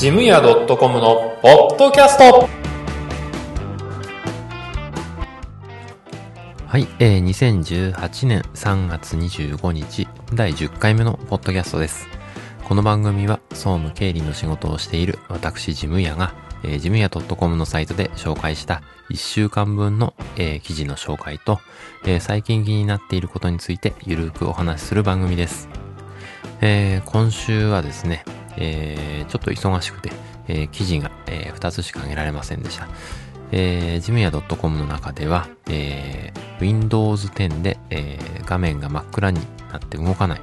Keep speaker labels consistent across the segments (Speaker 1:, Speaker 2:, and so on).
Speaker 1: ジムヤ .com のポッドキャスト
Speaker 2: はい、えー、2018年3月25日第10回目のポッドキャストです。この番組は総務経理の仕事をしている私ジムヤが、えー、ジムヤ .com のサイトで紹介した1週間分の、えー、記事の紹介と、えー、最近気になっていることについてゆるくお話しする番組です。えー、今週はですね、えー、ちょっと忙しくて、えー、記事が、えー、2つしか上げられませんでした。えー、ジムヤ .com の中では、えー、Windows 10で、えー、画面が真っ暗になって動かない、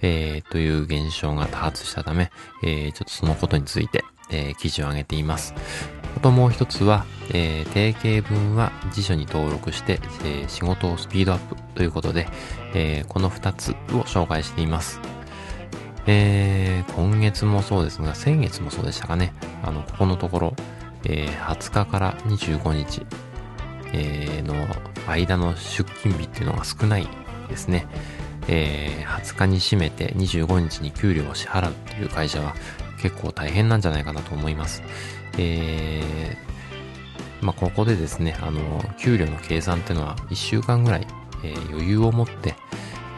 Speaker 2: えー、という現象が多発したため、えー、ちょっとそのことについて、えー、記事を上げています。あともう一つは、えー、定型文は辞書に登録して、えー、仕事をスピードアップということで、えー、この二つを紹介しています。えー、今月もそうですが、先月もそうでしたかね。あの、ここのところ、えー、20日から25日、えー、の間の出勤日っていうのが少ないですね。えー、20日に締めて25日に給料を支払うっていう会社は結構大変なんじゃないかなと思います。えー、まあ、ここでですね、あの、給料の計算っていうのは1週間ぐらい、えー、余裕を持って、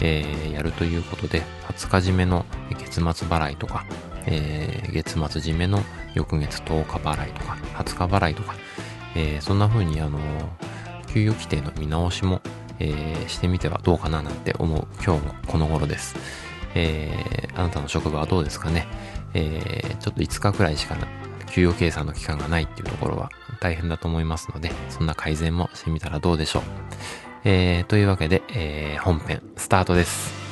Speaker 2: えー、やるということで、20日締めの月末払いとか、えー、月末締めの翌月10日払いとか、20日払いとか、えー、そんな風にあの、給与規定の見直しも、え、してみてはどうかななんて思う今日もこの頃です。え、あなたの職場はどうですかね。え、ちょっと5日くらいしか給与計算の期間がないっていうところは大変だと思いますので、そんな改善もしてみたらどうでしょう。えー、というわけで、えー、本編スタートです。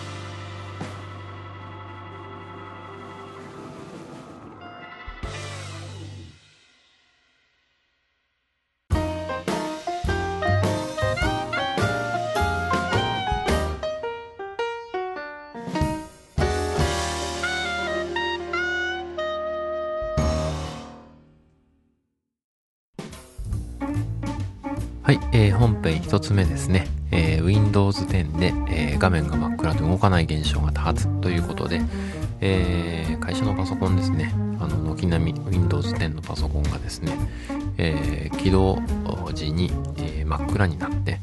Speaker 2: つ目ですね。えー、Windows 10で、えー、画面が真っ暗で動かない現象が多発ということで、えー、会社のパソコンですね。あの、軒並み Windows 10のパソコンがですね、えー、起動時に、えー、真っ暗になって、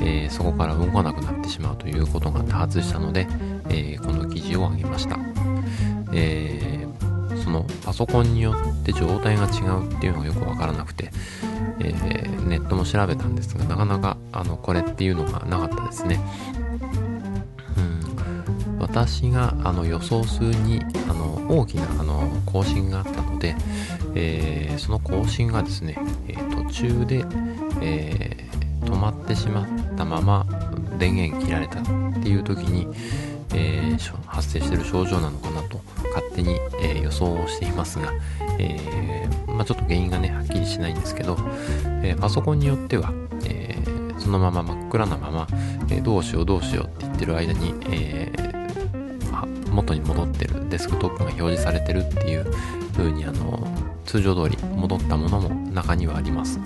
Speaker 2: えー、そこから動かなくなってしまうということが多発したので、えー、この記事を上げました。えー、そのパソコンによって状態が違うっていうのがよくわからなくて、え、ネットも調べたんですが、なかなか、あの、これっていうのがなかったですね。うん、私が、あの、予想数に、あの、大きな、あの、更新があったので、えー、その更新がですね、えー、途中で、えー、止まってしまったまま、電源切られたっていう時に、え、発生してる症状なのかなと勝手に、え、予想をしていますが、え、まあ、ちょっと原因がね、はっきりしないんですけど、えパソコンによっては、えそのまま真っ暗なまま、えどうしようどうしようって言ってる間に、えー元に戻ってるデスクトップが表示されてるっていう風にあの通常通り戻ったものも中にはあります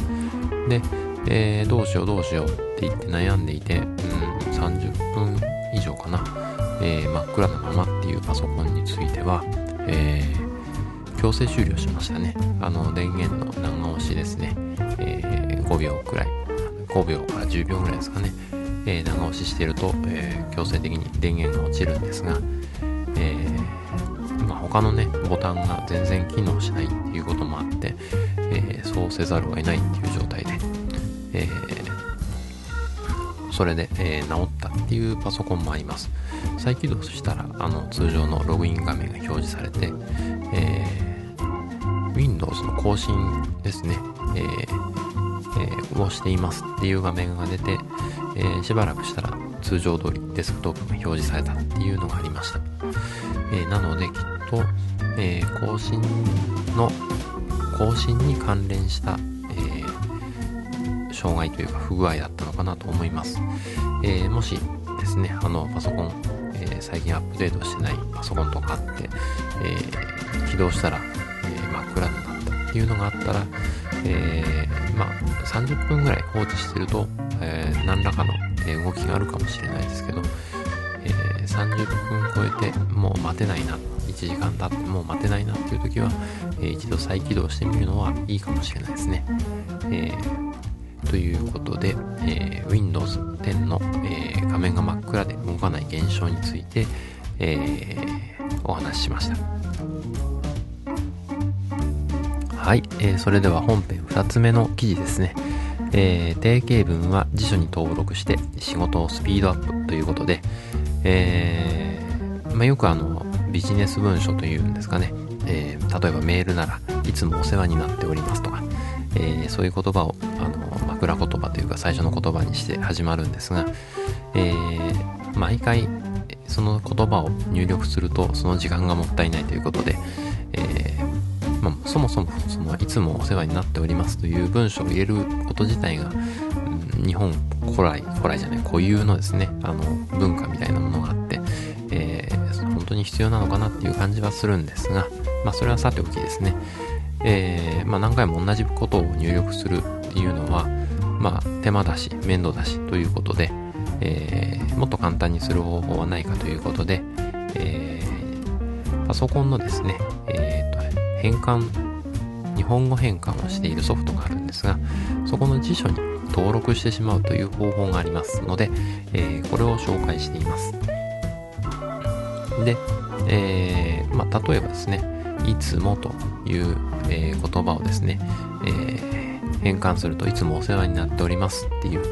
Speaker 2: で、えー、どうしようどうしようって言って悩んでいて、うん、30分以上かな、えー、真っ暗なままっていうパソコンについては、えー、強制終了しましたね。あの、電源の長押しですね。えー、5秒くらい。5秒から10秒ぐらいですかね。えー、長押ししていると、えー、強制的に電源が落ちるんですが、えー、まあ、他のね、ボタンが全然機能しないっていうこともあって、え、そうせざるを得ないっていう状態で、え、それで、え、治ったっていうパソコンもあります。再起動したら、あの、通常のログイン画面が表示されて、えー、Windows の更新ですね、えーえー、をしていますっていう画面が出て、えー、しばらくしたら通常通りデスクトップが表示されたっていうのがありました。えー、なのできっと、え、更新の、更新に関連したえ障害というか不具合だったのかなと思います。え、もしですね、あのパソコン、え、最近アップデートしてないパソコンとかあって、え、起動したら、え真っ暗になったっていうのがあったら、えまあ、30分ぐらい放置してると、え何らかの動きがあるかもしれないですけど、えー30分超えてもう待てないな1時間経ってもう待てないなっていう時は、えー一度再起動してみるのはいいかもしれないですね、えーということで、え Windows 10の、え画面が真っ暗で動かない現象について、えお話ししました。はい、えーそれでは本編2つ目の記事ですね、えー定型文は辞書に登録して仕事をスピードアップということで、えーまあ、よくあのビジネス文書というんですかね、えー例えばメールならいつもお世話になっておりますとか、えそういう言葉をあの枕言葉というか最初の言葉にして始まるんですが、えー毎回その言葉を入力するとその時間がもったいないということで、そもそもそのいつもお世話になっておりますという文章を入れること自体が、うん日本古来古来じゃない固有のですねあの文化みたいなものがあって、えー本当に必要なのかなっていう感じはするんですが、まあ、それはさておきですね、えーまあ、何回も同じことを入力するっていうのは、まあ、手間だし面倒だしということで、えーもっと簡単にする方法はないかということで、えパソコンのですね、え変換日本語変換をしているソフトがあるんですがそこの辞書に登録してしまうという方法がありますので、えーこれを紹介しています。で、えーまあ、例えばですねいつもという、えー言葉をですね、え変換するといつもお世話になっておりますっていう、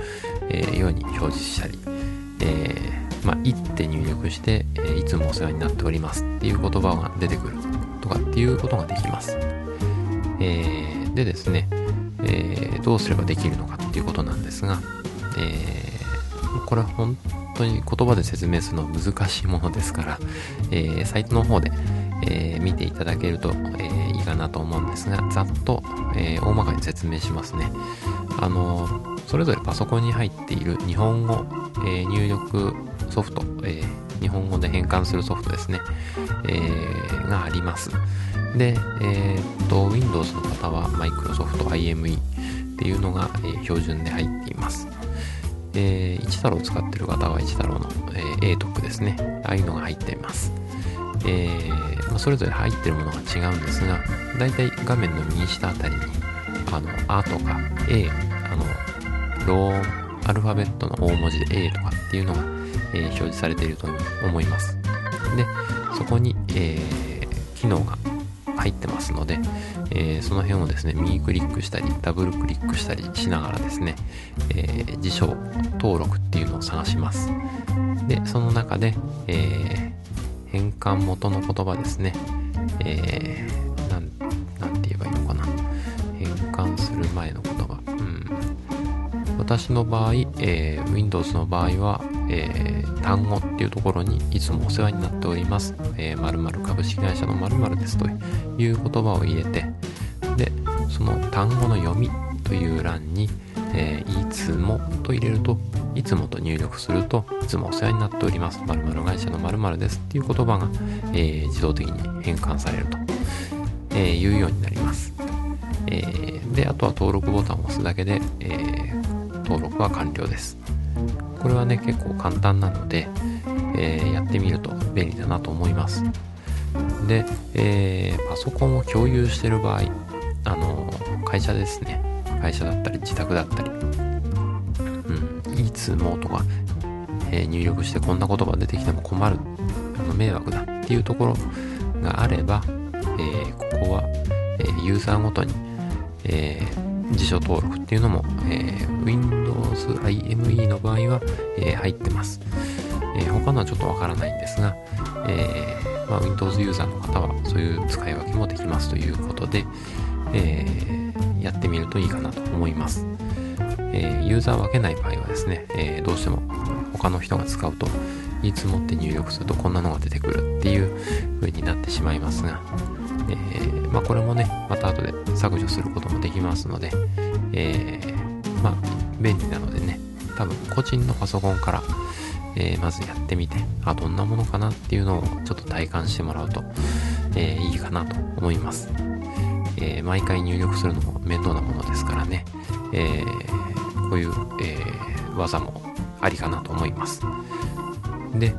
Speaker 2: えように表示したり、えまあ、いって入力して、えいつもお世話になっておりますっていう言葉が出てくる。とかっていうことができます。えーでですね、えーどうすればできるのかっていうことなんですが、えーこれは本当に言葉で説明するのは難しいものですから、えサイトの方で、え見ていただけると、えいいかなと思うんですが、ざっと、え大まかに説明しますね。あのそれぞれパソコンに入っている日本語、え入力ソフト、えー日本語で変換するソフトですね、えーがあります。で、えーっと、Windows の方は Microsoft IME っていうのが、えー標準で入っています。えー、一太郎を使ってる方は一太郎の、えー、ATOC ですね。ああいうのが入っています。えーまあ、それぞれ入ってるものが違うんですが、だいたい画面の右下あたりに、あの、A とか A、あの、ローアルファベットの大文字で A とかっていうのが、えー表示されていると思います。で、そこに、えー機能が入ってますので、えーその辺をですね、右クリックしたり、ダブルクリックしたりしながらですね、えー辞書登録っていうのを探します。で、その中で、えー変換元の言葉ですね、えーなん、なんて言えばいいのかな。変換する前の言葉。うん。私の場合、えー Windows の場合は、えー単語っていうところにいつもお世話になっております。えー、〇〇株式会社の〇〇ですという言葉を入れて、で、その単語の読みという欄に、えーいつもと入れると、いつもと入力すると、いつもお世話になっております。〇〇会社の〇〇ですっていう言葉が、えー自動的に変換されると、えーいうようになります。えーで、あとは登録ボタンを押すだけで、えー登録は完了です。これはね、結構簡単なので、えーやってみると便利だなと思います。で、えーパソコンを共有してる場合、あの会社ですね。会社だったり、自宅だったり、うん、いつもとか、えー入力してこんな言葉出てきても困る、あの迷惑だっていうところがあれば、えーここは、えユーザーごとに、えー辞書登録っていうのも、えー Windows IME の場合は、えー入ってます。えー他のはちょっとわからないんですが、えーまあ、Windows ユーザーの方はそういう使い分けもできますということで、えーやってみるといいかなと思います。えーユーザー分けない場合はですね、えーどうしても他の人が使うと、いつもって入力するとこんなのが出てくるっていう風になってしまいますが、えーまあ、これもね、また後で削除することもできますので、えーまあ、便利なのでね、多分個人のパソコンから、えーまずやってみて、あ、どんなものかなっていうのをちょっと体感してもらうと、えいいかなと思います。え毎回入力するのも面倒なものですからね、えーこういう、え技もありかなと思います。で、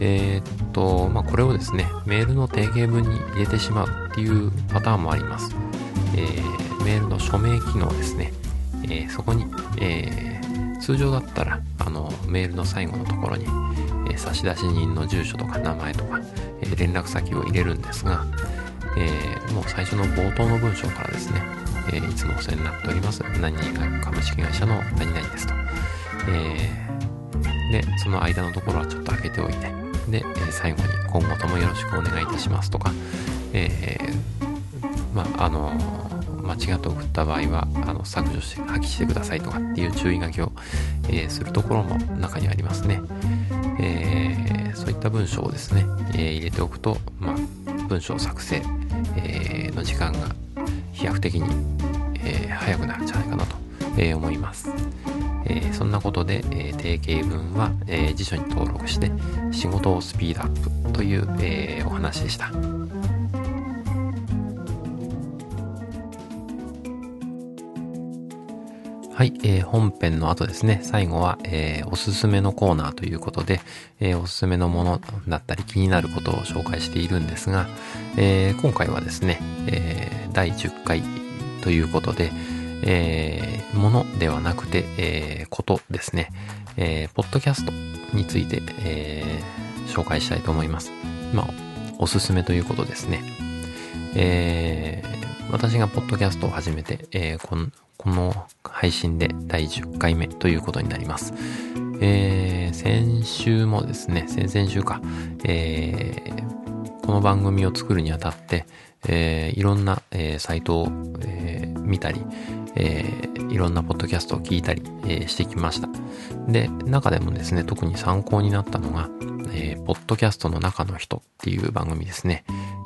Speaker 2: えー、っと、まあ、これをですね、メールの定型文に入れてしまうっていうパターンもあります。えー、メールの署名機能ですね。えー、そこに、えー、通常だったら、あの、メールの最後のところに、え差出人の住所とか名前とか、え連絡先を入れるんですが、えもう最初の冒頭の文章からですね、えいつもお世話になっております。何々株式会社の何々ですと。えで、その間のところはちょっと開けておいて、で、え最後に今後ともよろしくお願いいたしますとか、えー、まあ、あの間違って送った場合は、あの、削除して、破棄してくださいとかっていう注意書きを、えー、するところも中にありますね。えー、そういった文章をですね、えー、入れておくと、まあ、文章作成、え、の時間が飛躍的に、えー、早くなるんじゃないかなと、え、思います。えー、そんなことで、えー、定型文は、えー、辞書に登録して仕事をスピードアップという、えお話でした。はい、えー、本編の後ですね、最後は、えー、おすすめのコーナーということで、えー、おすすめのものだったり気になることを紹介しているんですが、えー、今回はですね、えー、第10回ということで、えー、ものではなくて、えー、ことですね。えー、ポッドキャストについて、えー、紹介したいと思います。まあ、おすすめということですね。えー、私がポッドキャストを始めて、えー、このこの配信で第10回目ということになります。えー、先週もですね、先々週か、えー、この番組を作るにあたって、えー、いろんな、えー、サイトを、えー、見たり、えー、いろんなポッドキャストを聞いたり、えー、してきました。で、中でもですね、特に参考になったのが、えー、ポッドキャストの中の人っていう番組ですね。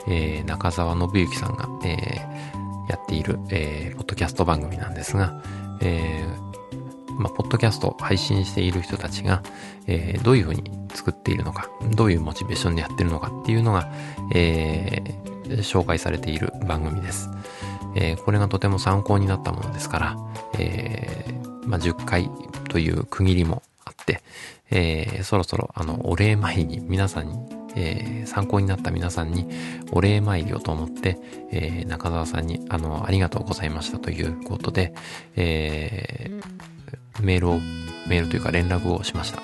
Speaker 2: えー、中澤信之さんが、えー、やっている、えー、ポッドキャスト番組なんですが、えー、まあ、ポッドキャストを配信している人たちが、えー、どういうふうに作っているのか、どういうモチベーションでやってるのかっていうのが、えー、紹介されている番組です。えー、これがとても参考になったものですから、えー、まあ、10回という区切りもあって、えー、そろそろあの、お礼参りに皆さんに、えー、参考になった皆さんにお礼参りをと思って、えー、中澤さんにあの、ありがとうございましたということで、えー、メールを、メールというか連絡をしました。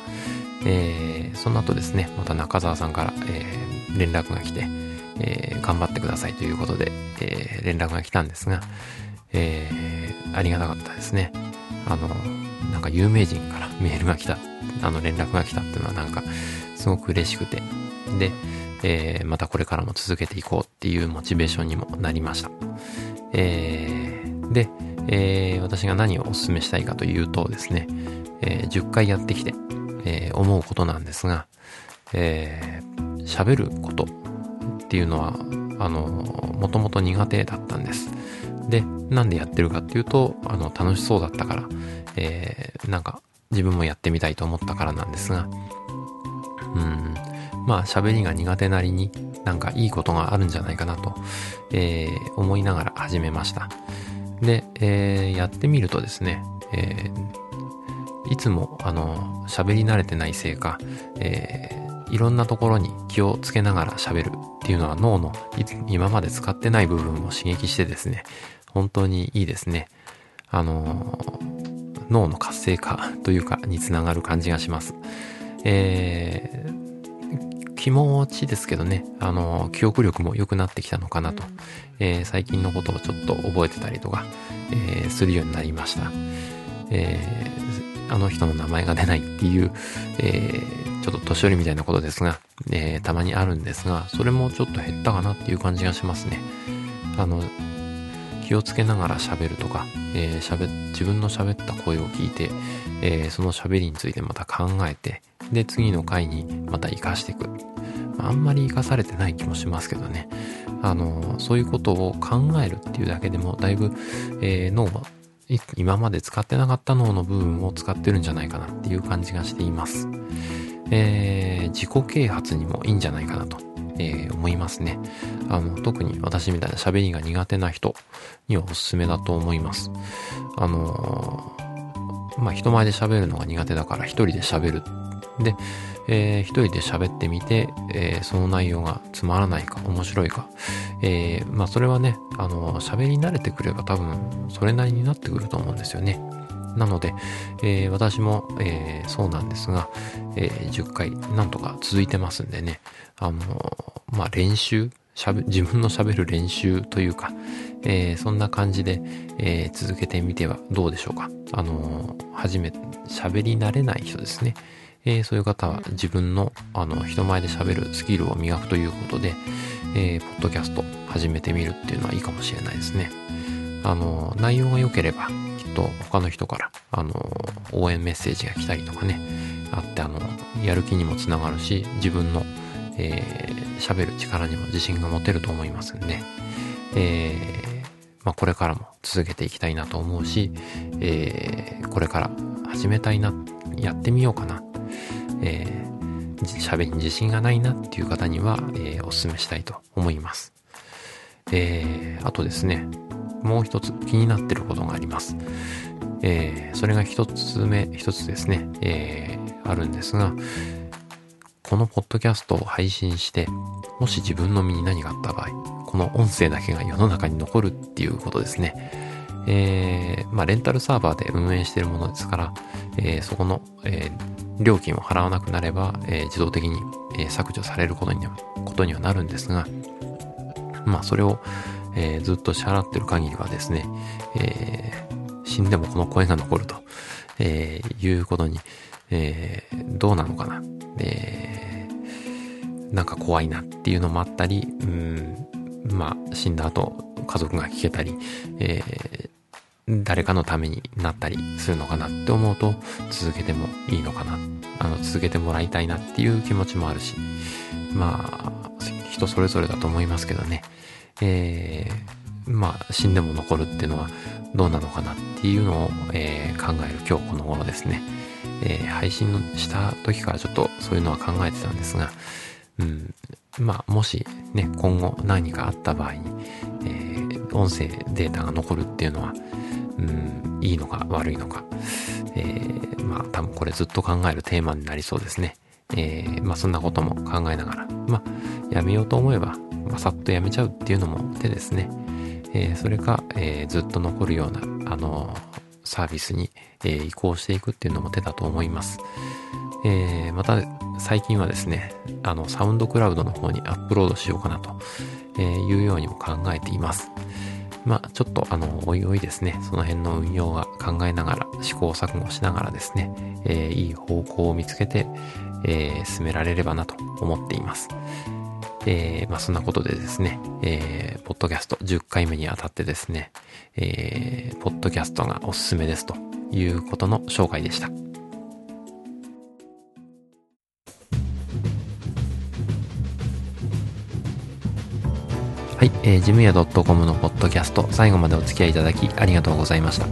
Speaker 2: えー、その後ですね、また中澤さんから、えー、連絡が来て、えー、頑張ってくださいということで、えー、連絡が来たんですが、えー、ありがたかったですね。あの、なんか有名人からメールが来た、あの連絡が来たっていうのはなんかすごく嬉しくて、で、えー、またこれからも続けていこうっていうモチベーションにもなりました。えー、で、えー、私が何をお勧めしたいかというとですね、えー、10回やってきて、えー、思うことなんですが、えー、喋ることっていうのは、あの、もともと苦手だったんです。で、なんでやってるかっていうと、あの、楽しそうだったから、えー、なんか、自分もやってみたいと思ったからなんですが、うん、まあ、喋りが苦手なりになんかいいことがあるんじゃないかなと、えー、思いながら始めました。で、えー、やってみるとですね、えー、いつも、あの、喋り慣れてないせいか、えー、いろんなところに気をつけながら喋るっていうのは脳の今まで使ってない部分を刺激してですね、本当にいいですね。あの脳の活性化というかにつながる感じがします。えー、気持ちですけどね、あの記憶力も良くなってきたのかなと、え、最近のことをちょっと覚えてたりとか、え、するようになりました。え、あの人の名前が出ないっていう、えー、ちょっと年寄りみたいなことですが、えー、たまにあるんですが、それもちょっと減ったかなっていう感じがしますね。あの、気をつけながら喋るとか、えー、自分の喋った声を聞いて、えー、その喋りについてまた考えて、で、次の回にまた活かしていく。あんまり活かされてない気もしますけどね。あの、そういうことを考えるっていうだけでも、だいぶ、えー、脳は今まで使ってなかった脳の部分を使ってるんじゃないかなっていう感じがしています。えー、自己啓発にもいいんじゃないかなと、えー、思いますね。あの、特に私みたいな喋りが苦手な人にはおすすめだと思います。あのー、まあ、人前で喋るのが苦手だから一人で喋るで、えー、一人で喋ってみて、えー、その内容がつまらないか、面白いか、えー、まあそれはね、あの、喋り慣れてくれば多分、それなりになってくると思うんですよね。なので、えー、私も、えー、そうなんですが、えー、10回なんとか続いてますんでね、あのまあ、練習、自分の喋る練習というか、えー、そんな感じで、えー、続けてみてはどうでしょうか。あのー、初め喋り慣れない人ですね。えー、そういう方は自分の、あの、人前で喋るスキルを磨くということで、えー、ポッドキャスト始めてみるっていうのはいいかもしれないですね。あの、内容が良ければ、と他の人から、あの、応援メッセージが来たりとかね、あって、あの、やる気にもつながるし、自分の、えー、喋る力にも自信が持てると思いますんで、えー、まあ、これからも続けていきたいなと思うし、えー、これから始めたいな、やってみようかなえー、喋りに自信がないなっていう方には、えー、お勧めしたいと思います。えー、あとですね、もう一つ気になってることがあります。えー、それが一つ目、一つですね、えー、あるんですが、このポッドキャストを配信して、もし自分の身に何があった場合、この音声だけが世の中に残るっていうことですね。えー、まあ、レンタルサーバーで運営しているものですから、えー、そこの、えー、料金を払わなくなれば、え、自動的に、え、削除されることにことにはなるんですが、まあそれを、えー、ずっと支払ってる限りはですね、え死んでもこの声が残ると、えいうことに、えどうなのかな、えなんか怖いなっていうのもあったり、うん、まあ死んだ後家族が聞けたり、え誰かのためになったりするのかなって思うと続けてもいいのかな。あの、続けてもらいたいなっていう気持ちもあるし、まあ、人それぞれだと思いますけどね。えー、まあ、死んでも残るっていうのはどうなのかなっていうのを、えー、考える今日この頃ですね。えー、配信のした時からちょっとそういうのは考えてたんですが、うん、まあ、もしね、今後何かあった場合に、えー、音声データが残るっていうのは、うん、いいのか悪いのか、えー、まあ多分これずっと考えるテーマになりそうですね。えー、まあそんなことも考えながら、まあやめようと思えば、まあ、さっとやめちゃうっていうのも手ですね。えー、それか、えー、ずっと残るような、あのサービスに、えー、移行していくっていうのも手だと思います。えー、また最近はですね、あの、サウンドクラウドの方にアップロードしようかなとえいうようにも考えています。まあ、ちょっとあの、おいおいですね、その辺の運用は考えながら、試行錯誤しながらですね、えー、いい方向を見つけて、えー、進められればなと思っています。えー、まあ、そんなことでですね、えー、ポッドキャスト10回目にあたってですね、えー、ポッドキャストがおすすめですということの紹介でした。はい、えー、ジムヤ .com のポッドキャスト最後までお付き合いいただきありがとうございました。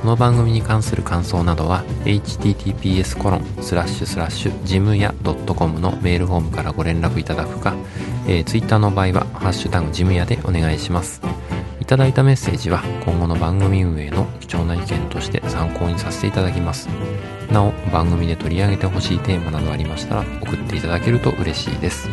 Speaker 2: この番組に関する感想などは https コロンスラッシュスラッシュジムヤ .com のメールフォームからご連絡いただくか、えー、Twitter の場合はハッシュタグジムヤでお願いします。いただいたメッセージは今後の番組運営の貴重な意見として参考にさせていただきます。なお、番組で取り上げてほしいテーマなどありましたら送っていただけると嬉しいです。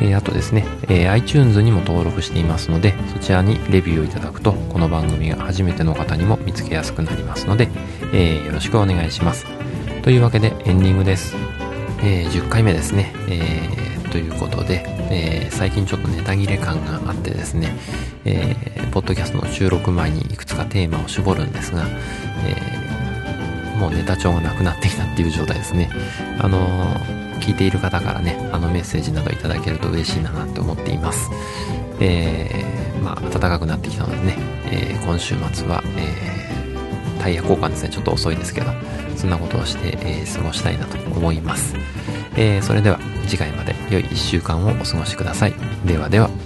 Speaker 2: えー、あとですね、えー、iTunes にも登録していますので、そちらにレビューをいただくと、この番組が初めての方にも見つけやすくなりますので、えー、よろしくお願いします。というわけでエンディングです。え、10回目ですね。え、ということで、え、最近ちょっとネタ切れ感があってですね、えー、ポッドキャストの収録前にいくつかテーマを絞るんですが、え、もうネタ帳がなくなってきたっていう状態ですね。あの聞いている方からね、あのメッセージなどいただけると嬉しいなって思っています。えー、まあ、暖かくなってきたのでね、えー、今週末は、えー、タイヤ交換ですね、ちょっと遅いですけど、そんなことをして、えー、過ごしたいなと思います。えー、それでは次回まで良い1週間をお過ごしください。ではでは。